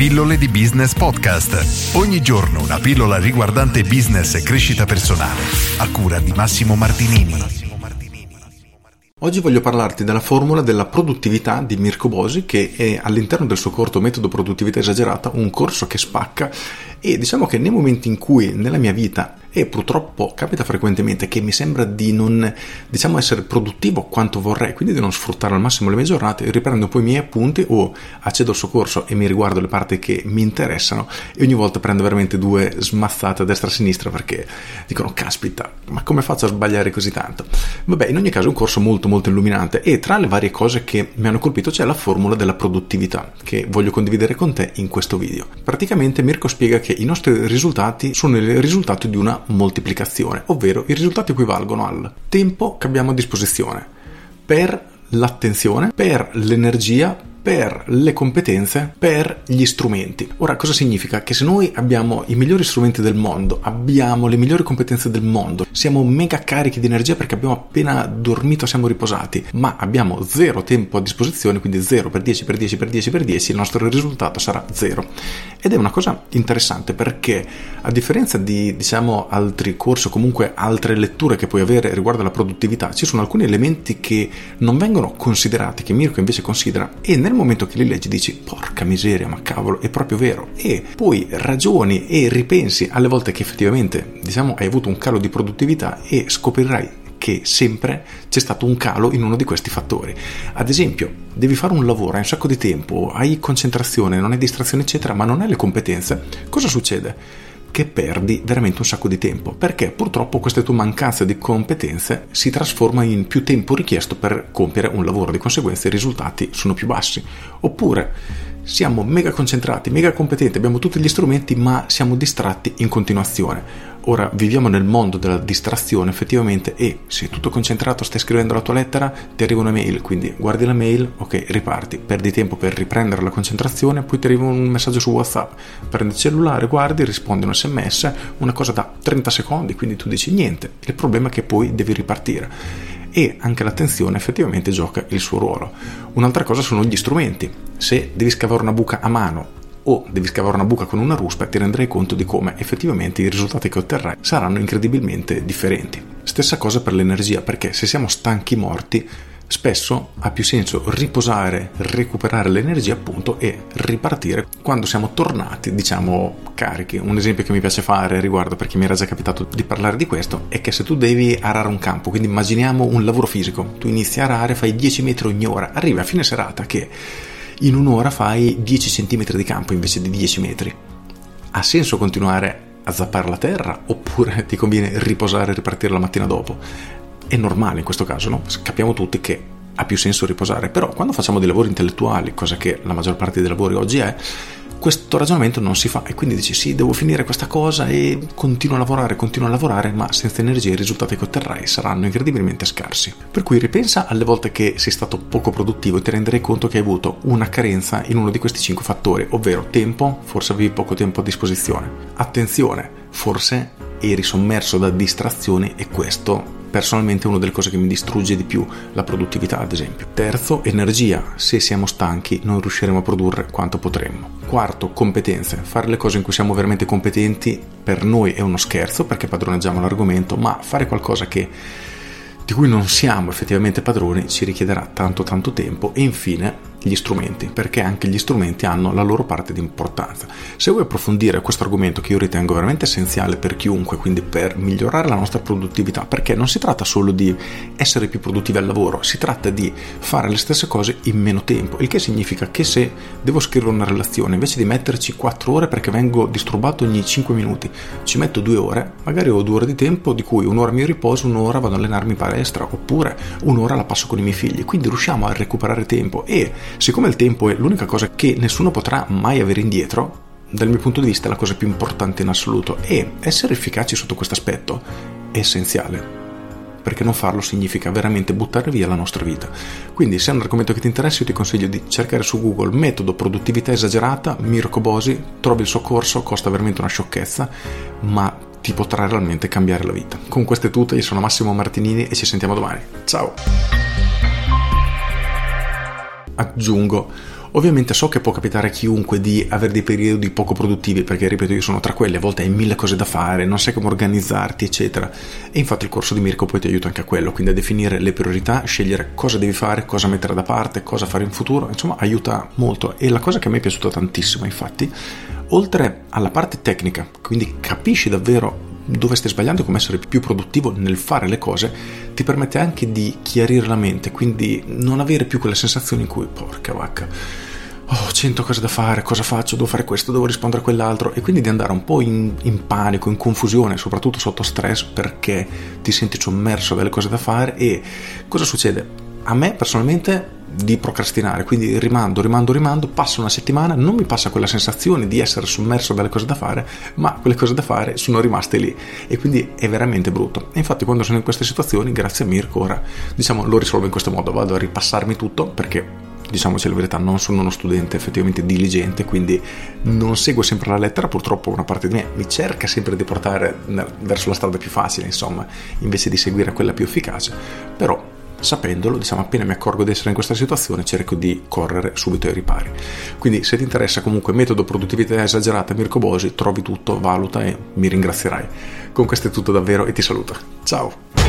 Pillole di Business Podcast. Ogni giorno una pillola riguardante business e crescita personale. A cura di Massimo Martinini. Oggi voglio parlarti della formula della produttività di Mirko Bosi che è all'interno del suo corto metodo produttività esagerata un corso che spacca e diciamo che nei momenti in cui nella mia vita e purtroppo capita frequentemente che mi sembra di non diciamo essere produttivo quanto vorrei, quindi di non sfruttare al massimo le mie giornate, riprendo poi i miei appunti o accedo al suo corso e mi riguardo le parti che mi interessano e ogni volta prendo veramente due smazzate a destra e a sinistra perché dicono caspita, ma come faccio a sbagliare così tanto? Vabbè, in ogni caso è un corso molto molto illuminante e tra le varie cose che mi hanno colpito c'è la formula della produttività che voglio condividere con te in questo video. Praticamente Mirko spiega che i nostri risultati sono il risultato di una moltiplicazione, ovvero i risultati equivalgono al tempo che abbiamo a disposizione per l'attenzione, per l'energia, per le competenze, per gli strumenti. Ora, cosa significa? Che se noi abbiamo i migliori strumenti del mondo, abbiamo le migliori competenze del mondo, siamo mega carichi di energia perché abbiamo appena dormito, siamo riposati, ma abbiamo zero tempo a disposizione, quindi 0 per 10 per 10 per 10 per 10, il nostro risultato sarà 0. Ed è una cosa interessante perché a differenza di, diciamo, altri corsi o comunque altre letture che puoi avere riguardo alla produttività, ci sono alcuni elementi che non vengono considerati, che Mirko invece considera, e nel nel momento che li leggi dici porca miseria, ma cavolo, è proprio vero. E poi ragioni e ripensi alle volte che effettivamente, diciamo, hai avuto un calo di produttività e scoprirai che sempre c'è stato un calo in uno di questi fattori. Ad esempio, devi fare un lavoro, hai un sacco di tempo, hai concentrazione, non hai distrazione, eccetera, ma non hai le competenze. Cosa succede? Che perdi veramente un sacco di tempo, perché purtroppo questa tua mancanza di competenze si trasforma in più tempo richiesto per compiere un lavoro, di conseguenza i risultati sono più bassi. Oppure siamo mega concentrati, mega competenti, abbiamo tutti gli strumenti, ma siamo distratti in continuazione. Ora viviamo nel mondo della distrazione effettivamente e sei tutto concentrato, stai scrivendo la tua lettera, ti arriva una mail, quindi guardi la mail, ok, riparti, perdi tempo per riprendere la concentrazione, poi ti arriva un messaggio su WhatsApp, prendi il cellulare, guardi, rispondi un sms, una cosa da 30 secondi, quindi tu dici niente, il problema è che poi devi ripartire e anche l'attenzione effettivamente gioca il suo ruolo. Un'altra cosa sono gli strumenti. Se devi scavare una buca a mano o devi scavare una buca con una ruspa ti renderai conto di come effettivamente i risultati che otterrai saranno incredibilmente differenti. Stessa cosa per l'energia, perché se siamo stanchi morti spesso ha più senso riposare, recuperare l'energia appunto e ripartire quando siamo tornati, diciamo, carichi. Un esempio che mi piace fare riguardo perché mi era già capitato di parlare di questo è che se tu devi arare un campo, quindi immaginiamo un lavoro fisico, tu inizi a arare, fai 10 metri ogni ora, arrivi a fine serata che in un'ora fai 10 cm di campo invece di 10 metri. Ha senso continuare a zappare la terra oppure ti conviene riposare e ripartire la mattina dopo? È normale in questo caso, no? Capiamo tutti che ha più senso riposare, però quando facciamo dei lavori intellettuali, cosa che la maggior parte dei lavori oggi è, questo ragionamento non si fa e quindi dici sì, devo finire questa cosa e continuo a lavorare, continuo a lavorare, ma senza energia i risultati che otterrai saranno incredibilmente scarsi. Per cui ripensa alle volte che sei stato poco produttivo e ti renderai conto che hai avuto una carenza in uno di questi cinque fattori, ovvero tempo, forse avevi poco tempo a disposizione, attenzione, forse eri sommerso da distrazioni e questo personalmente è una delle cose che mi distrugge di più la produttività ad esempio. Terzo, energia. Se siamo stanchi non riusciremo a produrre quanto potremmo. Quarto, competenze. Fare le cose in cui siamo veramente competenti per noi è uno scherzo perché padroneggiamo l'argomento, ma fare qualcosa che di cui non siamo effettivamente padroni ci richiederà tanto tanto tempo e infine gli strumenti, perché anche gli strumenti hanno la loro parte di importanza. Se vuoi approfondire questo argomento che io ritengo veramente essenziale per chiunque, quindi per migliorare la nostra produttività, perché non si tratta solo di essere più produttivi al lavoro, si tratta di fare le stesse cose in meno tempo, il che significa che se devo scrivere una relazione, invece di metterci 4 ore perché vengo disturbato ogni 5 minuti, ci metto 2 ore, magari ho 2 ore di tempo di cui un'ora mi riposo, un'ora vado ad allenarmi in palestra, oppure un'ora la passo con i miei figli, quindi riusciamo a recuperare tempo e siccome il tempo è l'unica cosa che nessuno potrà mai avere indietro, dal mio punto di vista è la cosa più importante in assoluto e essere efficaci sotto questo aspetto è essenziale perché non farlo significa veramente buttare via la nostra vita. Quindi se è un argomento che ti interessa io ti consiglio di cercare su Google metodo produttività esagerata, Mirko Bosi, trovi il suo corso, costa veramente una sciocchezza, ma ti potrà realmente cambiare la vita. Con questo è tutto, io sono Massimo Martinini e ci sentiamo domani. Ciao! Aggiungo Ovviamente so che può capitare a chiunque di avere dei periodi poco produttivi, perché ripeto, io sono tra quelli, a volte hai mille cose da fare, non sai come organizzarti, eccetera. E infatti il corso di Mirko poi ti aiuta anche a quello, quindi a definire le priorità, scegliere cosa devi fare, cosa mettere da parte, cosa fare in futuro, insomma, aiuta molto. E la cosa che a me è piaciuta tantissimo, infatti, oltre alla parte tecnica, quindi capisci davvero dove stai sbagliando e come essere più produttivo nel fare le cose, ti permette anche di chiarire la mente, quindi non avere più quelle sensazioni in cui, porca vacca, ho cento cose da fare, cosa faccio, devo fare questo, devo rispondere a quell'altro, e quindi di andare un po' in, in panico, in confusione, soprattutto sotto stress perché ti senti sommerso dalle cose da fare e cosa succede? A me personalmente di procrastinare, quindi rimando, rimando, rimando, passa una settimana, non mi passa quella sensazione di essere sommerso dalle cose da fare, ma quelle cose da fare sono rimaste lì. E quindi è veramente brutto. E infatti quando sono in queste situazioni, grazie a Mirko, ora diciamo lo risolvo in questo modo, vado a ripassarmi tutto perché diciamoci la verità, non sono uno studente effettivamente diligente, quindi non seguo sempre la lettera, purtroppo una parte di me mi cerca sempre di portare verso la strada più facile, insomma, invece di seguire quella più efficace, però sapendolo, diciamo appena mi accorgo di essere in questa situazione cerco di correre subito ai ripari. Quindi se ti interessa comunque metodo produttività esagerata Mirko Bosi, trovi tutto, valuta e mi ringrazierai. Con questo è tutto davvero e ti saluto. Ciao!